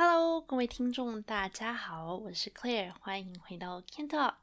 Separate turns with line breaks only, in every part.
Hello，各位听众，大家好，我是 Claire，欢迎回到 Can Talk。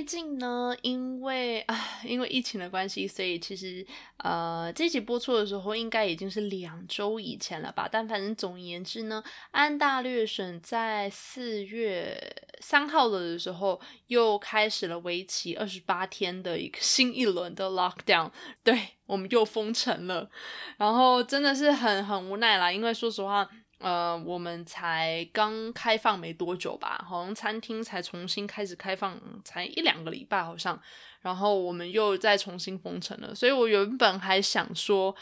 最近呢，因为啊，因为疫情的关系，所以其实呃，这集播出的时候应该已经是两周以前了吧。但反正总而言之呢，安大略省在四月三号的时候又开始了为期二十八天的一个新一轮的 lockdown，对我们又封城了。然后真的是很很无奈啦，因为说实话。呃，我们才刚开放没多久吧，好像餐厅才重新开始开放，才一两个礼拜好像，然后我们又再重新封城了。所以我原本还想说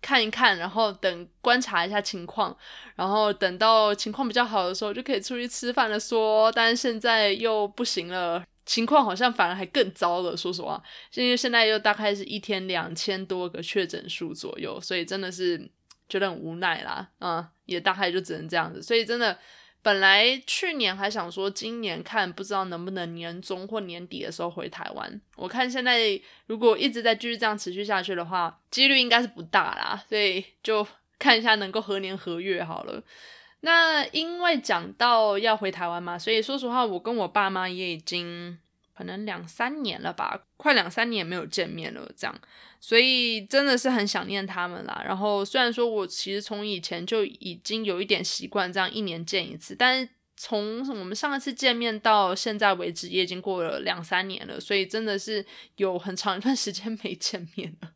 看一看，然后等观察一下情况，然后等到情况比较好的时候就可以出去吃饭了。说，但是现在又不行了，情况好像反而还更糟了。说实话，因为现在又大概是一天两千多个确诊数左右，所以真的是。觉得很无奈啦，嗯，也大概就只能这样子。所以真的，本来去年还想说今年看不知道能不能年中或年底的时候回台湾。我看现在如果一直在继续这样持续下去的话，几率应该是不大啦。所以就看一下能够何年何月好了。那因为讲到要回台湾嘛，所以说实话，我跟我爸妈也已经。可能两三年了吧，快两三年没有见面了，这样，所以真的是很想念他们啦。然后虽然说我其实从以前就已经有一点习惯这样一年见一次，但是从我们上一次见面到现在为止，也已经过了两三年了，所以真的是有很长一段时间没见面了。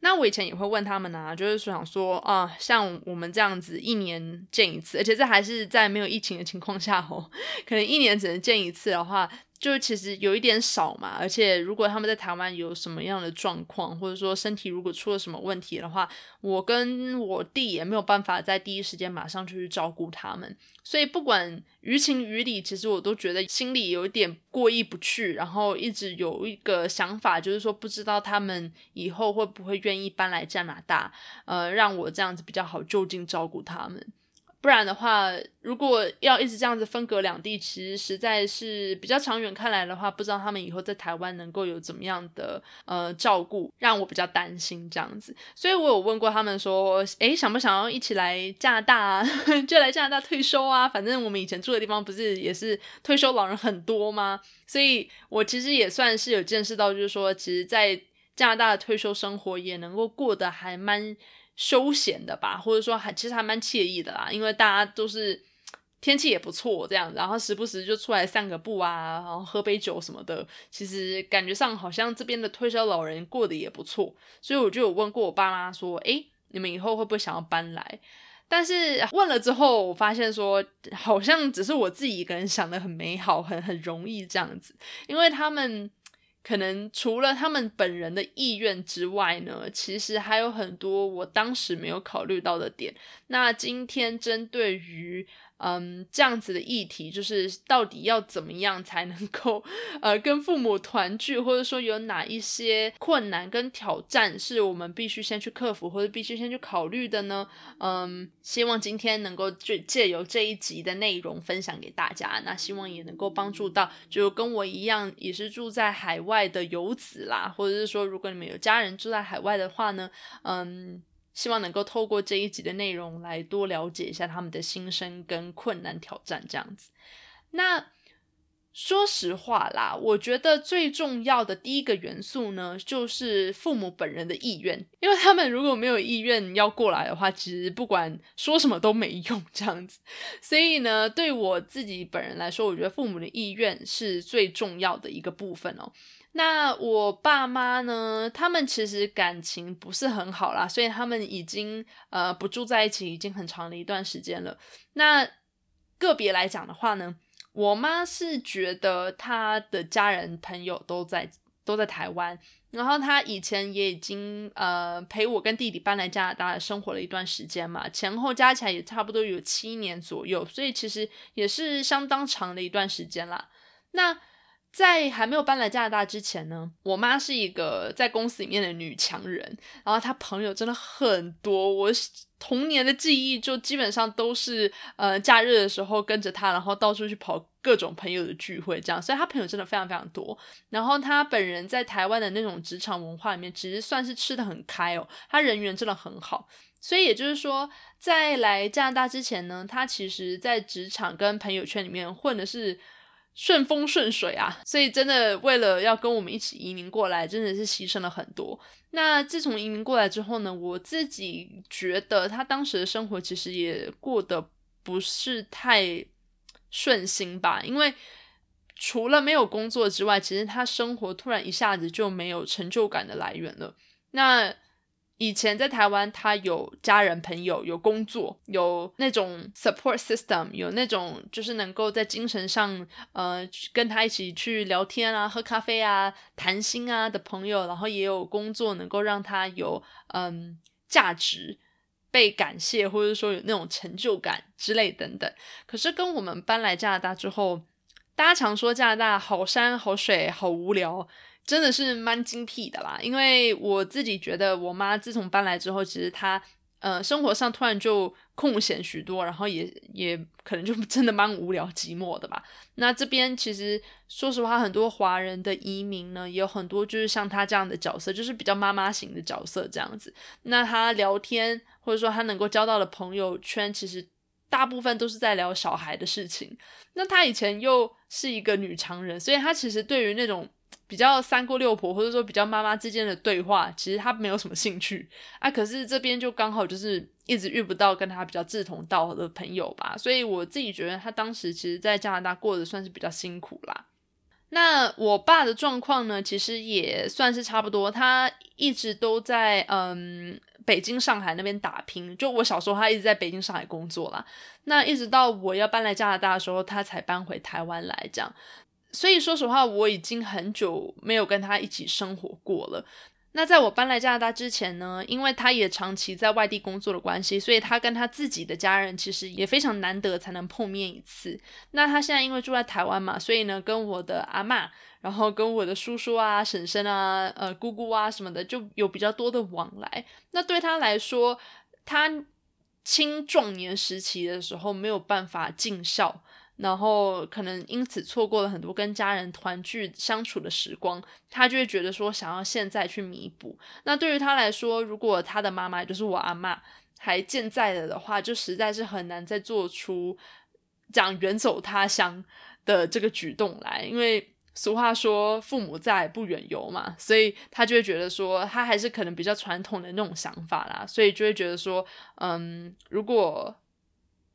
那我以前也会问他们啊，就是想说啊，像我们这样子一年见一次，而且这还是在没有疫情的情况下哦，可能一年只能见一次的话。就其实有一点少嘛，而且如果他们在台湾有什么样的状况，或者说身体如果出了什么问题的话，我跟我弟也没有办法在第一时间马上就去照顾他们。所以不管于情于理，其实我都觉得心里有一点过意不去，然后一直有一个想法，就是说不知道他们以后会不会愿意搬来加拿大，呃，让我这样子比较好就近照顾他们。不然的话，如果要一直这样子分隔两地，其实实在是比较长远看来的话，不知道他们以后在台湾能够有怎么样的呃照顾，让我比较担心这样子。所以我有问过他们说，诶，想不想要一起来加拿大啊？就来加拿大退休啊？反正我们以前住的地方不是也是退休老人很多吗？所以我其实也算是有见识到，就是说，其实，在加拿大的退休生活也能够过得还蛮。休闲的吧，或者说还其实还蛮惬意的啦，因为大家都是天气也不错这样，然后时不时就出来散个步啊，然后喝杯酒什么的，其实感觉上好像这边的退休老人过得也不错，所以我就有问过我爸妈说，诶，你们以后会不会想要搬来？但是问了之后，我发现说好像只是我自己一个人想的很美好，很很容易这样子，因为他们。可能除了他们本人的意愿之外呢，其实还有很多我当时没有考虑到的点。那今天针对于。嗯，这样子的议题就是到底要怎么样才能够呃跟父母团聚，或者说有哪一些困难跟挑战是我们必须先去克服或者必须先去考虑的呢？嗯，希望今天能够就借由这一集的内容分享给大家，那希望也能够帮助到就跟我一样也是住在海外的游子啦，或者是说如果你们有家人住在海外的话呢，嗯。希望能够透过这一集的内容来多了解一下他们的心声跟困难挑战这样子。那说实话啦，我觉得最重要的第一个元素呢，就是父母本人的意愿，因为他们如果没有意愿要过来的话，其实不管说什么都没用这样子。所以呢，对我自己本人来说，我觉得父母的意愿是最重要的一个部分哦。那我爸妈呢？他们其实感情不是很好啦，所以他们已经呃不住在一起已经很长的一段时间了。那个别来讲的话呢，我妈是觉得她的家人朋友都在都在台湾，然后她以前也已经呃陪我跟弟弟搬来加拿大生活了一段时间嘛，前后加起来也差不多有七年左右，所以其实也是相当长的一段时间啦。那在还没有搬来加拿大之前呢，我妈是一个在公司里面的女强人，然后她朋友真的很多，我童年的记忆就基本上都是呃假日的时候跟着她，然后到处去跑各种朋友的聚会，这样，所以她朋友真的非常非常多。然后她本人在台湾的那种职场文化里面，其实算是吃的很开哦，她人缘真的很好。所以也就是说，在来加拿大之前呢，她其实在职场跟朋友圈里面混的是。顺风顺水啊，所以真的为了要跟我们一起移民过来，真的是牺牲了很多。那自从移民过来之后呢，我自己觉得他当时的生活其实也过得不是太顺心吧，因为除了没有工作之外，其实他生活突然一下子就没有成就感的来源了。那以前在台湾，他有家人、朋友，有工作，有那种 support system，有那种就是能够在精神上，呃，跟他一起去聊天啊、喝咖啡啊、谈心啊的朋友，然后也有工作能够让他有嗯价值、被感谢，或者说有那种成就感之类等等。可是跟我们搬来加拿大之后，大家常说加拿大好山好水好无聊。真的是蛮精辟的啦，因为我自己觉得我妈自从搬来之后，其实她呃生活上突然就空闲许多，然后也也可能就真的蛮无聊寂寞的吧。那这边其实说实话，很多华人的移民呢，也有很多就是像她这样的角色，就是比较妈妈型的角色这样子。那她聊天或者说她能够交到的朋友圈，其实大部分都是在聊小孩的事情。那她以前又是一个女强人，所以她其实对于那种。比较三姑六婆，或者说比较妈妈之间的对话，其实他没有什么兴趣啊。可是这边就刚好就是一直遇不到跟他比较志同道合的朋友吧，所以我自己觉得他当时其实，在加拿大过得算是比较辛苦啦。那我爸的状况呢，其实也算是差不多，他一直都在嗯北京、上海那边打拼。就我小时候，他一直在北京、上海工作啦。那一直到我要搬来加拿大的时候，他才搬回台湾来这样。所以说实话，我已经很久没有跟他一起生活过了。那在我搬来加拿大之前呢，因为他也长期在外地工作的关系，所以他跟他自己的家人其实也非常难得才能碰面一次。那他现在因为住在台湾嘛，所以呢，跟我的阿妈，然后跟我的叔叔啊、婶婶啊、呃姑姑啊什么的，就有比较多的往来。那对他来说，他青壮年时期的时候没有办法尽孝。然后可能因此错过了很多跟家人团聚相处的时光，他就会觉得说想要现在去弥补。那对于他来说，如果他的妈妈就是我阿妈还健在了的话，就实在是很难再做出讲远走他乡的这个举动来。因为俗话说父母在不远游嘛，所以他就会觉得说他还是可能比较传统的那种想法啦，所以就会觉得说，嗯，如果。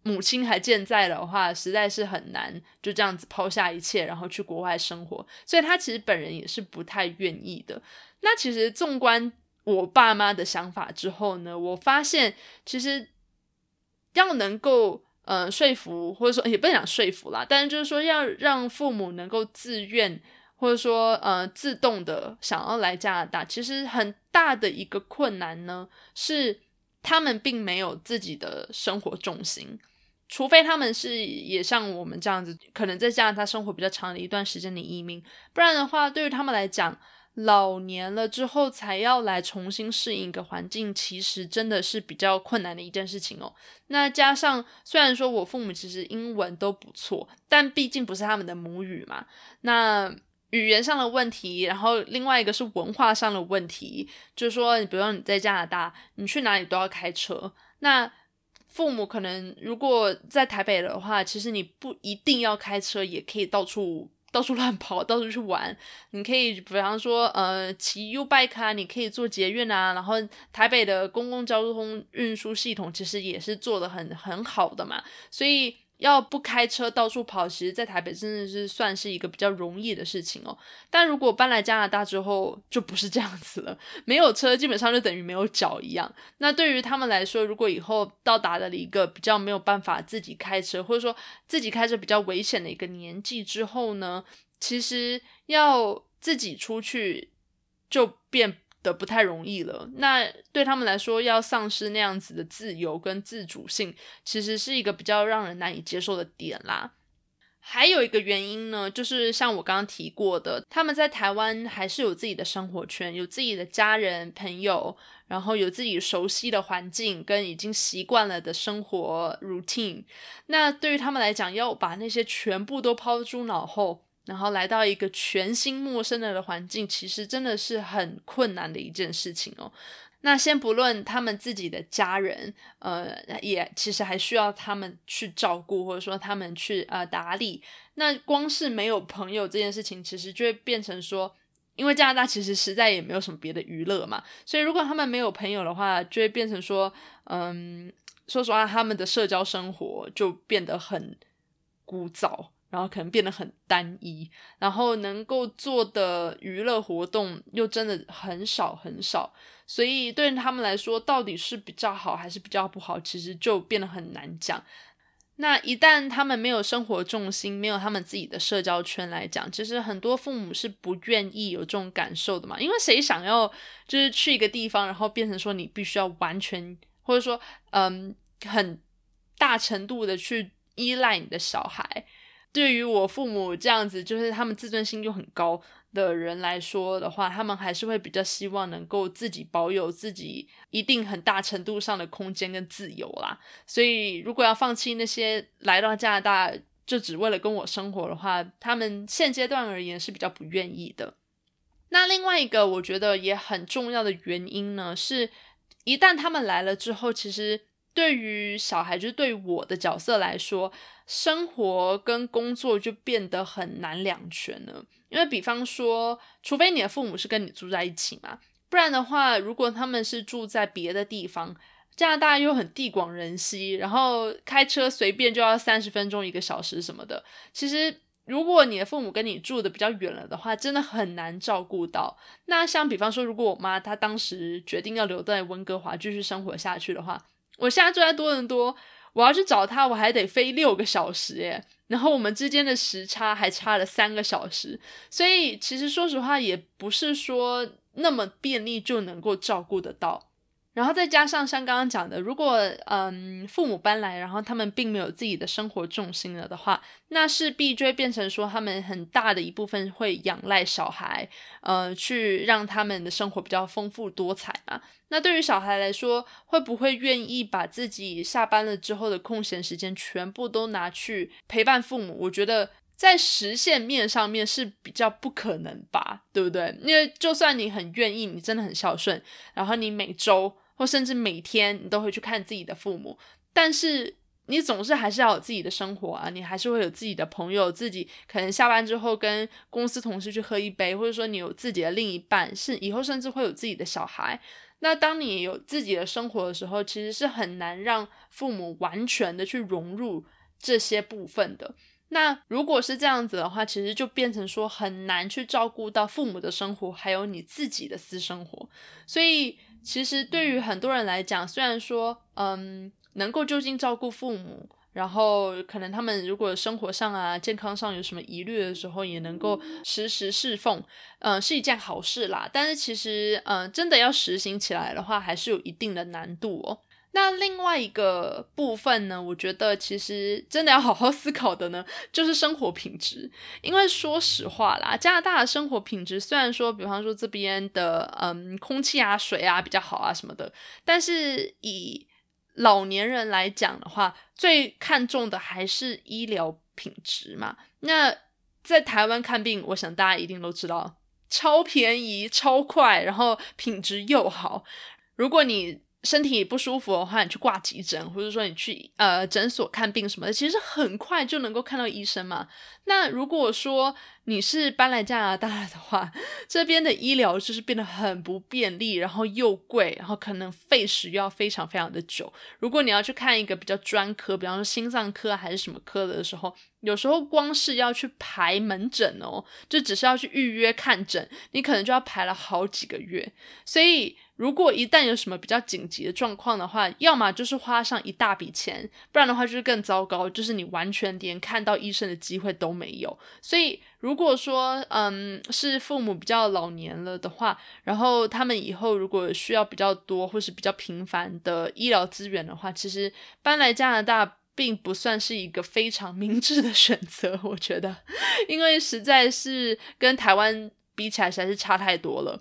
母亲还健在的话，实在是很难就这样子抛下一切，然后去国外生活。所以他其实本人也是不太愿意的。那其实纵观我爸妈的想法之后呢，我发现其实要能够呃说服，或者说也不能讲说服啦，但是就是说要让父母能够自愿，或者说呃自动的想要来加拿大，其实很大的一个困难呢，是他们并没有自己的生活重心。除非他们是也像我们这样子，可能在加拿大生活比较长的一段时间的移民，不然的话，对于他们来讲，老年了之后才要来重新适应一个环境，其实真的是比较困难的一件事情哦。那加上虽然说我父母其实英文都不错，但毕竟不是他们的母语嘛，那语言上的问题，然后另外一个是文化上的问题，就是说，你比如说你在加拿大，你去哪里都要开车，那。父母可能如果在台北的话，其实你不一定要开车，也可以到处到处乱跑，到处去玩。你可以比方说，呃，骑 U bike 啊，你可以做捷运啊。然后台北的公共交通运输系统其实也是做的很很好的嘛，所以。要不开车到处跑，其实，在台北真的是算是一个比较容易的事情哦。但如果搬来加拿大之后，就不是这样子了。没有车，基本上就等于没有脚一样。那对于他们来说，如果以后到达了一个比较没有办法自己开车，或者说自己开车比较危险的一个年纪之后呢，其实要自己出去就变。的不太容易了，那对他们来说，要丧失那样子的自由跟自主性，其实是一个比较让人难以接受的点啦。还有一个原因呢，就是像我刚刚提过的，他们在台湾还是有自己的生活圈，有自己的家人朋友，然后有自己熟悉的环境跟已经习惯了的生活 routine。那对于他们来讲，要把那些全部都抛诸脑后，然后来到一个全新陌生的环境，其实真的是很困难的一件事情哦。那先不论他们自己的家人，呃，也其实还需要他们去照顾，或者说他们去呃打理。那光是没有朋友这件事情，其实就会变成说，因为加拿大其实实在也没有什么别的娱乐嘛，所以如果他们没有朋友的话，就会变成说，嗯，说实话，他们的社交生活就变得很枯燥。然后可能变得很单一，然后能够做的娱乐活动又真的很少很少，所以对他们来说，到底是比较好还是比较不好，其实就变得很难讲。那一旦他们没有生活重心，没有他们自己的社交圈来讲，其实很多父母是不愿意有这种感受的嘛，因为谁想要就是去一个地方，然后变成说你必须要完全或者说嗯很大程度的去依赖你的小孩。对于我父母这样子，就是他们自尊心就很高的人来说的话，他们还是会比较希望能够自己保有自己一定很大程度上的空间跟自由啦。所以，如果要放弃那些来到加拿大就只为了跟我生活的话，他们现阶段而言是比较不愿意的。那另外一个我觉得也很重要的原因呢，是一旦他们来了之后，其实。对于小孩，就是对于我的角色来说，生活跟工作就变得很难两全了。因为，比方说，除非你的父母是跟你住在一起嘛，不然的话，如果他们是住在别的地方，加拿大又很地广人稀，然后开车随便就要三十分钟、一个小时什么的。其实，如果你的父母跟你住的比较远了的话，真的很难照顾到。那像比方说，如果我妈她当时决定要留在温哥华继续生活下去的话，我现在住在多伦多，我要去找他，我还得飞六个小时耶，然后我们之间的时差还差了三个小时，所以其实说实话，也不是说那么便利就能够照顾得到。然后再加上像刚刚讲的，如果嗯父母搬来，然后他们并没有自己的生活重心了的话，那势必就会变成说他们很大的一部分会仰赖小孩，呃，去让他们的生活比较丰富多彩嘛。那对于小孩来说，会不会愿意把自己下班了之后的空闲时间全部都拿去陪伴父母？我觉得在实现面上面是比较不可能吧，对不对？因为就算你很愿意，你真的很孝顺，然后你每周。或甚至每天你都会去看自己的父母，但是你总是还是要有自己的生活啊，你还是会有自己的朋友，自己可能下班之后跟公司同事去喝一杯，或者说你有自己的另一半，是以后甚至会有自己的小孩。那当你有自己的生活的时候，其实是很难让父母完全的去融入这些部分的。那如果是这样子的话，其实就变成说很难去照顾到父母的生活，还有你自己的私生活，所以。其实对于很多人来讲，虽然说，嗯，能够就近照顾父母，然后可能他们如果生活上啊、健康上有什么疑虑的时候，也能够实时侍奉，嗯，是一件好事啦。但是其实，嗯，真的要实行起来的话，还是有一定的难度哦。那另外一个部分呢，我觉得其实真的要好好思考的呢，就是生活品质。因为说实话啦，加拿大的生活品质虽然说，比方说这边的嗯空气啊、水啊比较好啊什么的，但是以老年人来讲的话，最看重的还是医疗品质嘛。那在台湾看病，我想大家一定都知道，超便宜、超快，然后品质又好。如果你身体不舒服的话，你去挂急诊，或者说你去呃诊所看病什么的，其实很快就能够看到医生嘛。那如果说你是搬来加拿大的话，这边的医疗就是变得很不便利，然后又贵，然后可能费时要非常非常的久。如果你要去看一个比较专科，比方说心脏科还是什么科的时候，有时候光是要去排门诊哦，就只是要去预约看诊，你可能就要排了好几个月。所以。如果一旦有什么比较紧急的状况的话，要么就是花上一大笔钱，不然的话就是更糟糕，就是你完全连看到医生的机会都没有。所以，如果说嗯是父母比较老年了的话，然后他们以后如果需要比较多或是比较频繁的医疗资源的话，其实搬来加拿大。并不算是一个非常明智的选择，我觉得，因为实在是跟台湾比起来，实在是差太多了，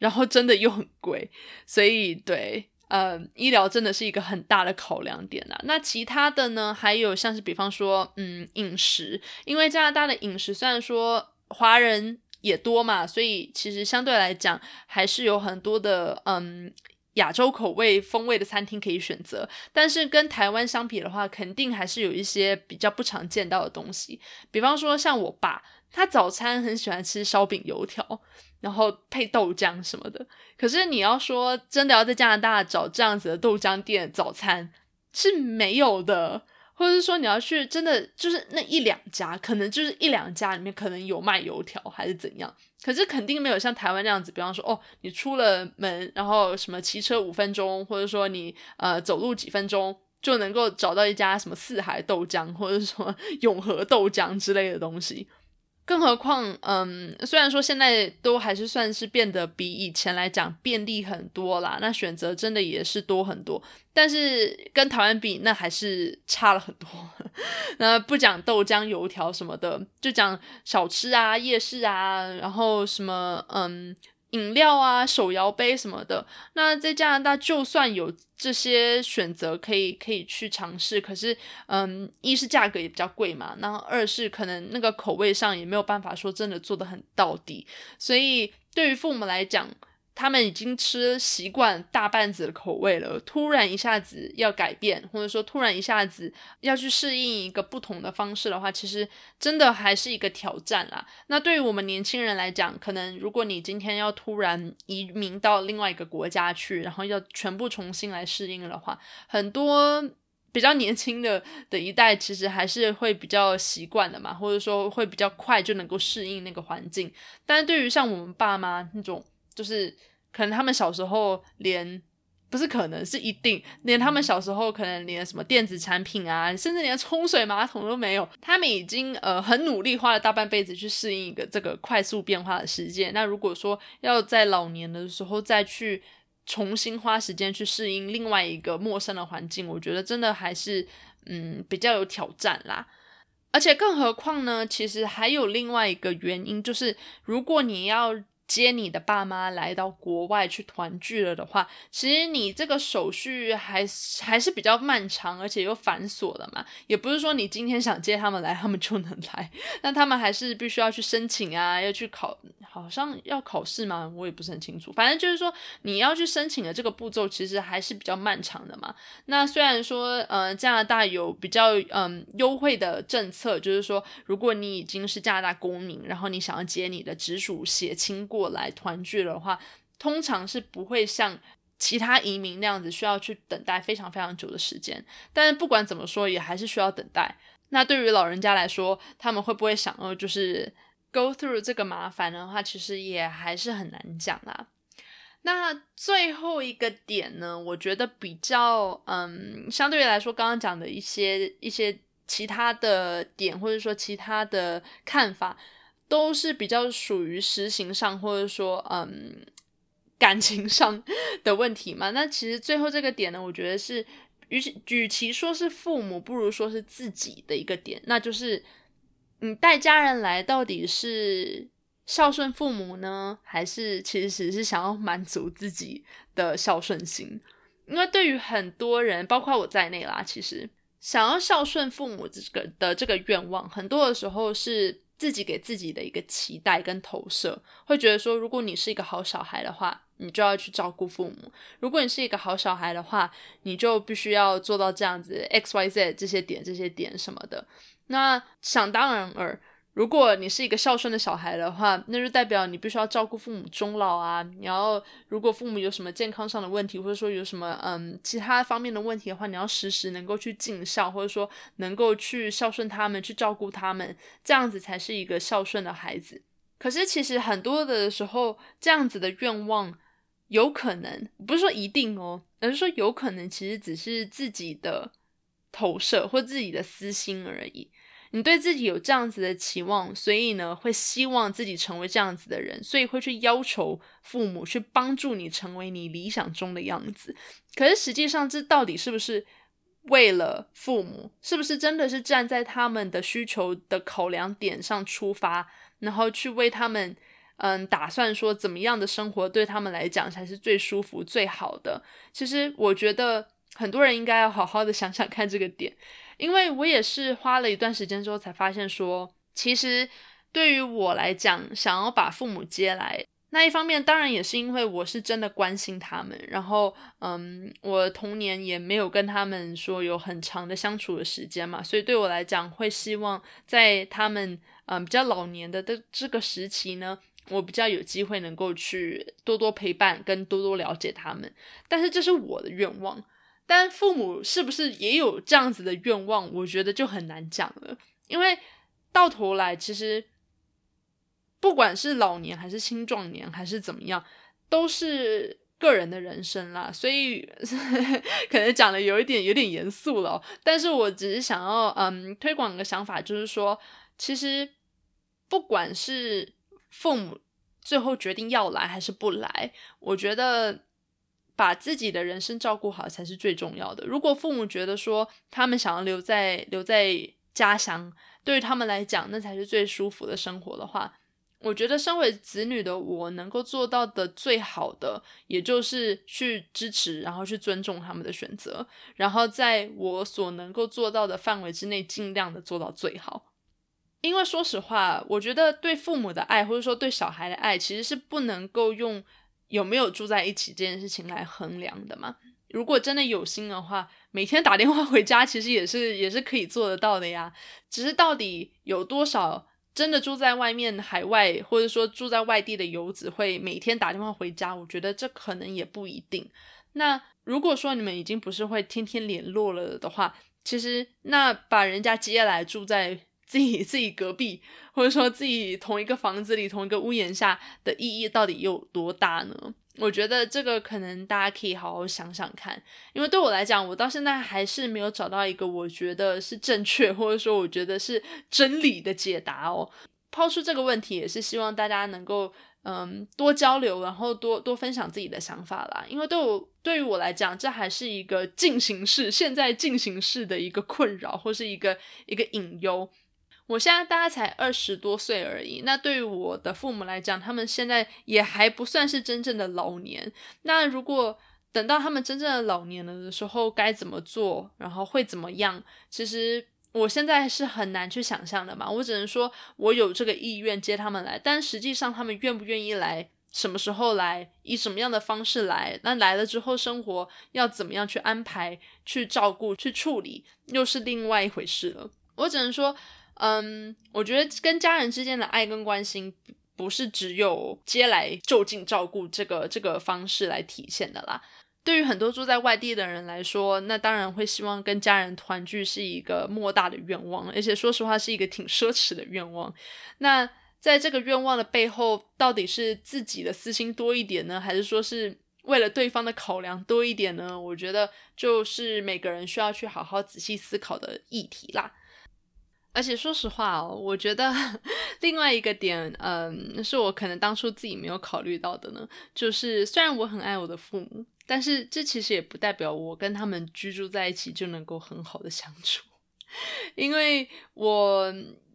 然后真的又很贵，所以对。呃，医疗真的是一个很大的考量点啊。那其他的呢？还有像是比方说，嗯，饮食，因为加拿大的饮食虽然说华人也多嘛，所以其实相对来讲还是有很多的嗯亚洲口味风味的餐厅可以选择。但是跟台湾相比的话，肯定还是有一些比较不常见到的东西。比方说，像我爸，他早餐很喜欢吃烧饼油条。然后配豆浆什么的，可是你要说真的要在加拿大找这样子的豆浆店早餐是没有的，或者是说你要去真的就是那一两家，可能就是一两家里面可能有卖油条还是怎样，可是肯定没有像台湾那样子，比方说哦，你出了门，然后什么骑车五分钟，或者说你呃走路几分钟就能够找到一家什么四海豆浆或者什么永和豆浆之类的东西。更何况，嗯，虽然说现在都还是算是变得比以前来讲便利很多啦，那选择真的也是多很多，但是跟台湾比，那还是差了很多。那不讲豆浆油条什么的，就讲小吃啊、夜市啊，然后什么，嗯。饮料啊，手摇杯什么的。那在加拿大，就算有这些选择可以可以去尝试，可是，嗯，一是价格也比较贵嘛，然后二是可能那个口味上也没有办法说真的做的很到底，所以对于父母来讲。他们已经吃习惯大半子的口味了，突然一下子要改变，或者说突然一下子要去适应一个不同的方式的话，其实真的还是一个挑战啦。那对于我们年轻人来讲，可能如果你今天要突然移民到另外一个国家去，然后要全部重新来适应的话，很多比较年轻的的一代其实还是会比较习惯的嘛，或者说会比较快就能够适应那个环境。但是对于像我们爸妈那种，就是。可能他们小时候连不是可能是一定连他们小时候可能连什么电子产品啊，甚至连冲水马桶都没有。他们已经呃很努力花了大半辈子去适应一个这个快速变化的世界。那如果说要在老年的时候再去重新花时间去适应另外一个陌生的环境，我觉得真的还是嗯比较有挑战啦。而且更何况呢，其实还有另外一个原因，就是如果你要。接你的爸妈来到国外去团聚了的话，其实你这个手续还还是比较漫长，而且又繁琐的嘛。也不是说你今天想接他们来，他们就能来，那他们还是必须要去申请啊，要去考，好像要考试吗？我也不是很清楚。反正就是说，你要去申请的这个步骤，其实还是比较漫长的嘛。那虽然说，呃，加拿大有比较嗯优惠的政策，就是说，如果你已经是加拿大公民，然后你想要接你的直属血亲过。过来团聚的话，通常是不会像其他移民那样子需要去等待非常非常久的时间。但是不管怎么说，也还是需要等待。那对于老人家来说，他们会不会想要就是 go through 这个麻烦的话，其实也还是很难讲啦。那最后一个点呢，我觉得比较嗯，相对于来说，刚刚讲的一些一些其他的点，或者说其他的看法。都是比较属于实行上，或者说嗯感情上的问题嘛。那其实最后这个点呢，我觉得是与其与其说是父母，不如说是自己的一个点，那就是你带家人来，到底是孝顺父母呢，还是其实是想要满足自己的孝顺心？因为对于很多人，包括我在内啦，其实想要孝顺父母这个的这个愿望，很多的时候是。自己给自己的一个期待跟投射，会觉得说，如果你是一个好小孩的话，你就要去照顾父母；如果你是一个好小孩的话，你就必须要做到这样子 X Y Z 这些点、这些点什么的。那想当然尔。如果你是一个孝顺的小孩的话，那就代表你必须要照顾父母终老啊。你要如果父母有什么健康上的问题，或者说有什么嗯其他方面的问题的话，你要时时能够去尽孝，或者说能够去孝顺他们，去照顾他们，这样子才是一个孝顺的孩子。可是其实很多的时候，这样子的愿望有可能不是说一定哦，而是说有可能其实只是自己的投射或自己的私心而已。你对自己有这样子的期望，所以呢，会希望自己成为这样子的人，所以会去要求父母去帮助你成为你理想中的样子。可是实际上，这到底是不是为了父母，是不是真的是站在他们的需求的考量点上出发，然后去为他们，嗯，打算说怎么样的生活对他们来讲才是最舒服、最好的？其实我觉得很多人应该要好好的想想看这个点，因为我也是花了一段时间之后才发现说，其实对于我来讲，想要把父母接来。那一方面当然也是因为我是真的关心他们，然后嗯，我童年也没有跟他们说有很长的相处的时间嘛，所以对我来讲会希望在他们嗯比较老年的的这个时期呢，我比较有机会能够去多多陪伴跟多多了解他们。但是这是我的愿望，但父母是不是也有这样子的愿望，我觉得就很难讲了，因为到头来其实。不管是老年还是青壮年还是怎么样，都是个人的人生啦，所以 可能讲的有一点有点严肃了。但是我只是想要嗯推广一个想法，就是说，其实不管是父母最后决定要来还是不来，我觉得把自己的人生照顾好才是最重要的。如果父母觉得说他们想要留在留在家乡，对于他们来讲那才是最舒服的生活的话。我觉得身为子女的我能够做到的最好的，也就是去支持，然后去尊重他们的选择，然后在我所能够做到的范围之内，尽量的做到最好。因为说实话，我觉得对父母的爱，或者说对小孩的爱，其实是不能够用有没有住在一起这件事情来衡量的嘛。如果真的有心的话，每天打电话回家，其实也是也是可以做得到的呀。只是到底有多少？真的住在外面海外，或者说住在外地的游子会每天打电话回家，我觉得这可能也不一定。那如果说你们已经不是会天天联络了的话，其实那把人家接来住在自己自己隔壁，或者说自己同一个房子里、同一个屋檐下的意义到底有多大呢？我觉得这个可能大家可以好好想想看，因为对我来讲，我到现在还是没有找到一个我觉得是正确或者说我觉得是真理的解答哦。抛出这个问题，也是希望大家能够嗯多交流，然后多多分享自己的想法啦。因为对我对于我来讲，这还是一个进行式，现在进行式的一个困扰或是一个一个隐忧。我现在大概才二十多岁而已，那对于我的父母来讲，他们现在也还不算是真正的老年。那如果等到他们真正的老年了的时候，该怎么做，然后会怎么样？其实我现在是很难去想象的嘛。我只能说我有这个意愿接他们来，但实际上他们愿不愿意来，什么时候来，以什么样的方式来，那来了之后生活要怎么样去安排、去照顾、去处理，又是另外一回事了。我只能说。嗯，我觉得跟家人之间的爱跟关心，不是只有接来就近照顾这个这个方式来体现的啦。对于很多住在外地的人来说，那当然会希望跟家人团聚是一个莫大的愿望，而且说实话是一个挺奢侈的愿望。那在这个愿望的背后，到底是自己的私心多一点呢，还是说是为了对方的考量多一点呢？我觉得就是每个人需要去好好仔细思考的议题啦。而且说实话哦，我觉得 另外一个点，嗯，是我可能当初自己没有考虑到的呢。就是虽然我很爱我的父母，但是这其实也不代表我跟他们居住在一起就能够很好的相处。因为我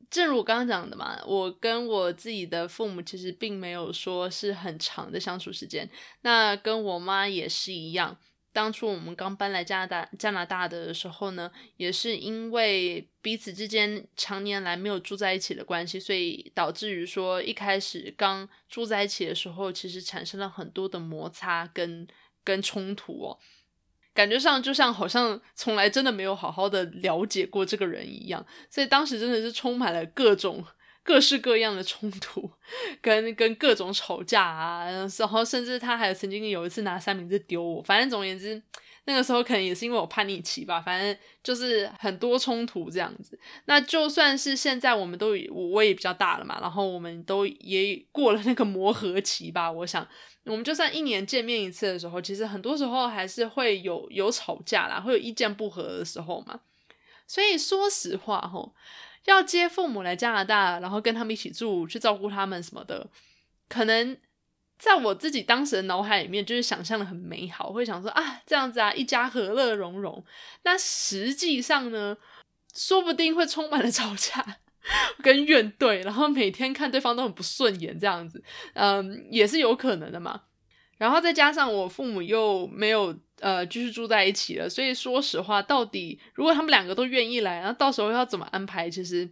正如我刚刚讲的嘛，我跟我自己的父母其实并没有说是很长的相处时间。那跟我妈也是一样。当初我们刚搬来加拿大加拿大的时候呢，也是因为彼此之间常年来没有住在一起的关系，所以导致于说一开始刚住在一起的时候，其实产生了很多的摩擦跟跟冲突哦，感觉上就像好像从来真的没有好好的了解过这个人一样，所以当时真的是充满了各种。各式各样的冲突，跟跟各种吵架啊，然后甚至他还曾经有一次拿三明治丢我，反正总而言之，那个时候可能也是因为我叛逆期吧，反正就是很多冲突这样子。那就算是现在我们都我我也比较大了嘛，然后我们都也过了那个磨合期吧。我想，我们就算一年见面一次的时候，其实很多时候还是会有有吵架啦，会有意见不合的时候嘛。所以说实话，吼。要接父母来加拿大，然后跟他们一起住，去照顾他们什么的，可能在我自己当时的脑海里面，就是想象的很美好，会想说啊，这样子啊，一家和乐融融。那实际上呢，说不定会充满了吵架跟怨怼，然后每天看对方都很不顺眼，这样子，嗯，也是有可能的嘛。然后再加上我父母又没有呃继续住在一起了，所以说实话，到底如果他们两个都愿意来，然后到时候要怎么安排，其实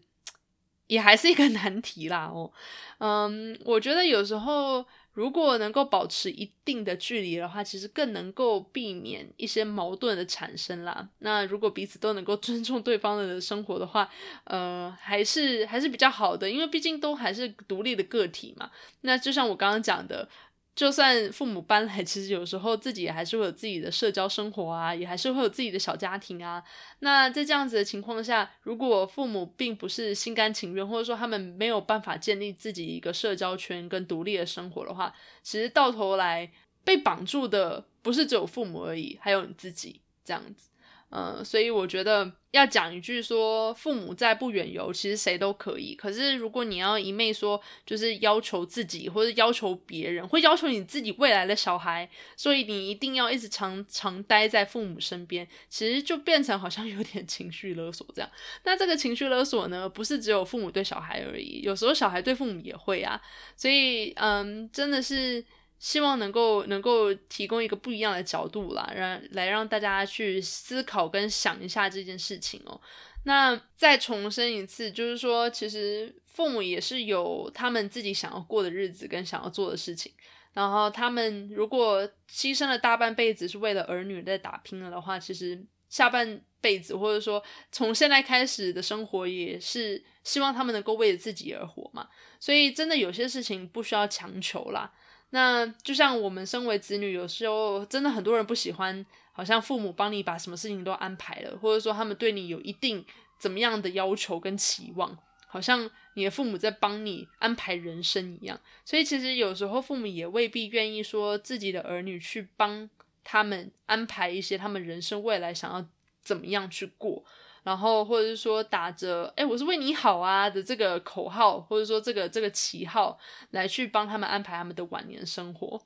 也还是一个 难题啦。哦，嗯，我觉得有时候如果能够保持一定的距离的话，其实更能够避免一些矛盾的产生啦。那如果彼此都能够 尊重对方的生活的话，呃，还是还是比较好的，因为毕竟都还是独立的个体嘛。那就像我刚刚讲的。就算父母搬来，其实有时候自己也还是会有自己的社交生活啊，也还是会有自己的小家庭啊。那在这样子的情况下，如果父母并不是心甘情愿，或者说他们没有办法建立自己一个社交圈跟独立的生活的话，其实到头来被绑住的不是只有父母而已，还有你自己这样子。嗯，所以我觉得要讲一句说，父母在不远游，其实谁都可以。可是如果你要一昧说，就是要求自己或者要求别人，会要求你自己未来的小孩，所以你一定要一直常常待在父母身边，其实就变成好像有点情绪勒索这样。那这个情绪勒索呢，不是只有父母对小孩而已，有时候小孩对父母也会啊。所以，嗯，真的是。希望能够能够提供一个不一样的角度啦，让来让大家去思考跟想一下这件事情哦。那再重申一次，就是说，其实父母也是有他们自己想要过的日子跟想要做的事情。然后他们如果牺牲了大半辈子是为了儿女在打拼了的话，其实下半辈子或者说从现在开始的生活也是希望他们能够为了自己而活嘛。所以真的有些事情不需要强求啦。那就像我们身为子女，有时候真的很多人不喜欢，好像父母帮你把什么事情都安排了，或者说他们对你有一定怎么样的要求跟期望，好像你的父母在帮你安排人生一样。所以其实有时候父母也未必愿意说自己的儿女去帮他们安排一些他们人生未来想要怎么样去过。然后，或者是说打着“哎，我是为你好啊”的这个口号，或者说这个这个旗号来去帮他们安排他们的晚年生活，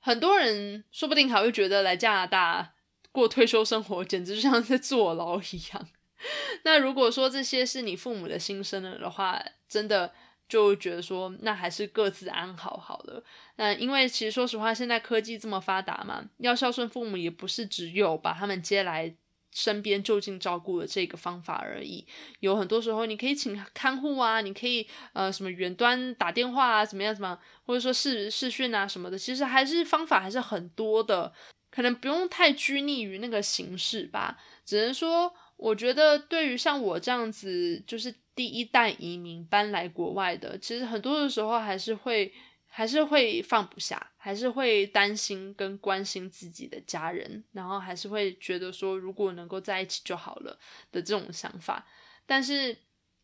很多人说不定还会觉得来加拿大过退休生活简直就像在坐牢一样。那如果说这些是你父母的心声了的话，真的就觉得说那还是各自安好好了。嗯，因为其实说实话，现在科技这么发达嘛，要孝顺父母也不是只有把他们接来。身边就近照顾的这个方法而已，有很多时候你可以请看护啊，你可以呃什么远端打电话啊，怎么样怎么样，或者说视视讯啊什么的，其实还是方法还是很多的，可能不用太拘泥于那个形式吧。只能说，我觉得对于像我这样子，就是第一代移民搬来国外的，其实很多的时候还是会。还是会放不下，还是会担心跟关心自己的家人，然后还是会觉得说如果能够在一起就好了的这种想法。但是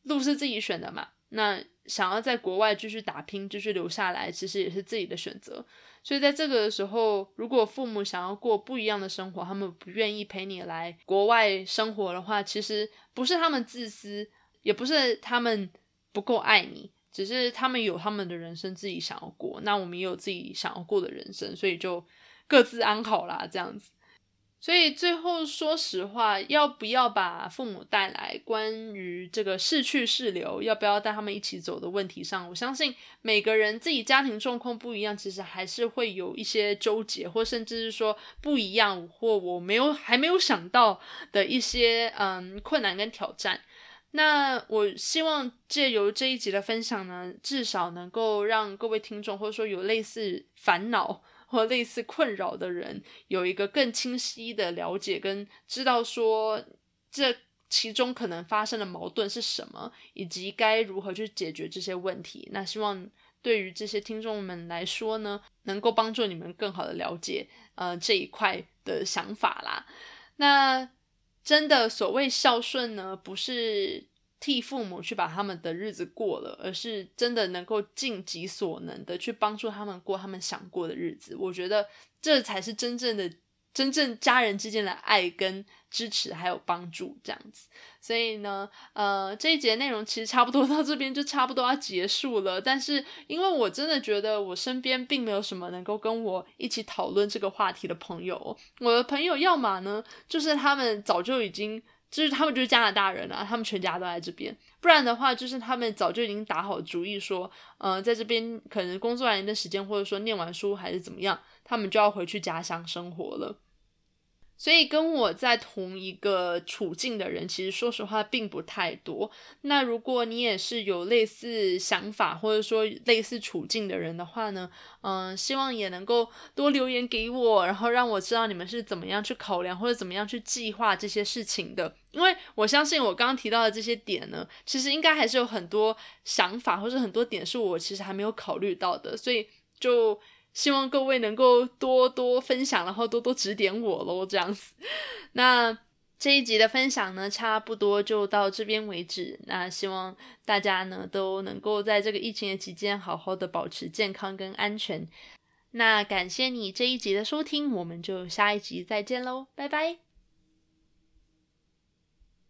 路是自己选的嘛，那想要在国外继续打拼，继续留下来，其实也是自己的选择。所以在这个时候，如果父母想要过不一样的生活，他们不愿意陪你来国外生活的话，其实不是他们自私，也不是他们不够爱你。只是他们有他们的人生自己想要过，那我们也有自己想要过的人生，所以就各自安好啦，这样子。所以最后说实话，要不要把父母带来？关于这个逝去逝留，要不要带他们一起走的问题上，我相信每个人自己家庭状况不一样，其实还是会有一些纠结，或甚至是说不一样，或我没有还没有想到的一些嗯困难跟挑战。那我希望借由这一集的分享呢，至少能够让各位听众，或者说有类似烦恼或类似困扰的人，有一个更清晰的了解，跟知道说这其中可能发生的矛盾是什么，以及该如何去解决这些问题。那希望对于这些听众们来说呢，能够帮助你们更好的了解呃这一块的想法啦。那。真的所谓孝顺呢，不是替父母去把他们的日子过了，而是真的能够尽己所能的去帮助他们过他们想过的日子。我觉得这才是真正的真正家人之间的爱跟支持还有帮助这样子。所以呢，呃，这一节内容其实差不多 到这边就差不多要结束了。但是因为我真的觉得我身边并没有什么能够跟我一起讨论这个话题的朋友，我的朋友要么呢就是他们早就已经。就是他们就是加拿大人啊，他们全家都在这边。不然的话，就是他们早就已经打好主意说，呃，在这边可能工作完一段时间，或者说念完书还是怎么样，他们就要回去家乡生活了。所以跟我在同一个处境的人，其实说实话并不太多。那如果你也是有类似想法或者说类似处境的人的话呢，嗯，希望也能够多留言给我，然后让我知道你们是怎么样去考量或者怎么样去计划这些事情的。因为我相信我刚刚提到的这些点呢，其实应该还是有很多想法或者很多点是我其实还没有考虑到的，所以就。希望各位能够多多分享，然后多多指点我喽，这样子。那这一集的分享呢，差不多就到这边为止。那希望大家呢都能够在这个疫情的期间，好好的保持健康跟安全。那感谢你这一集的收听，我们就下一集再见喽，拜拜。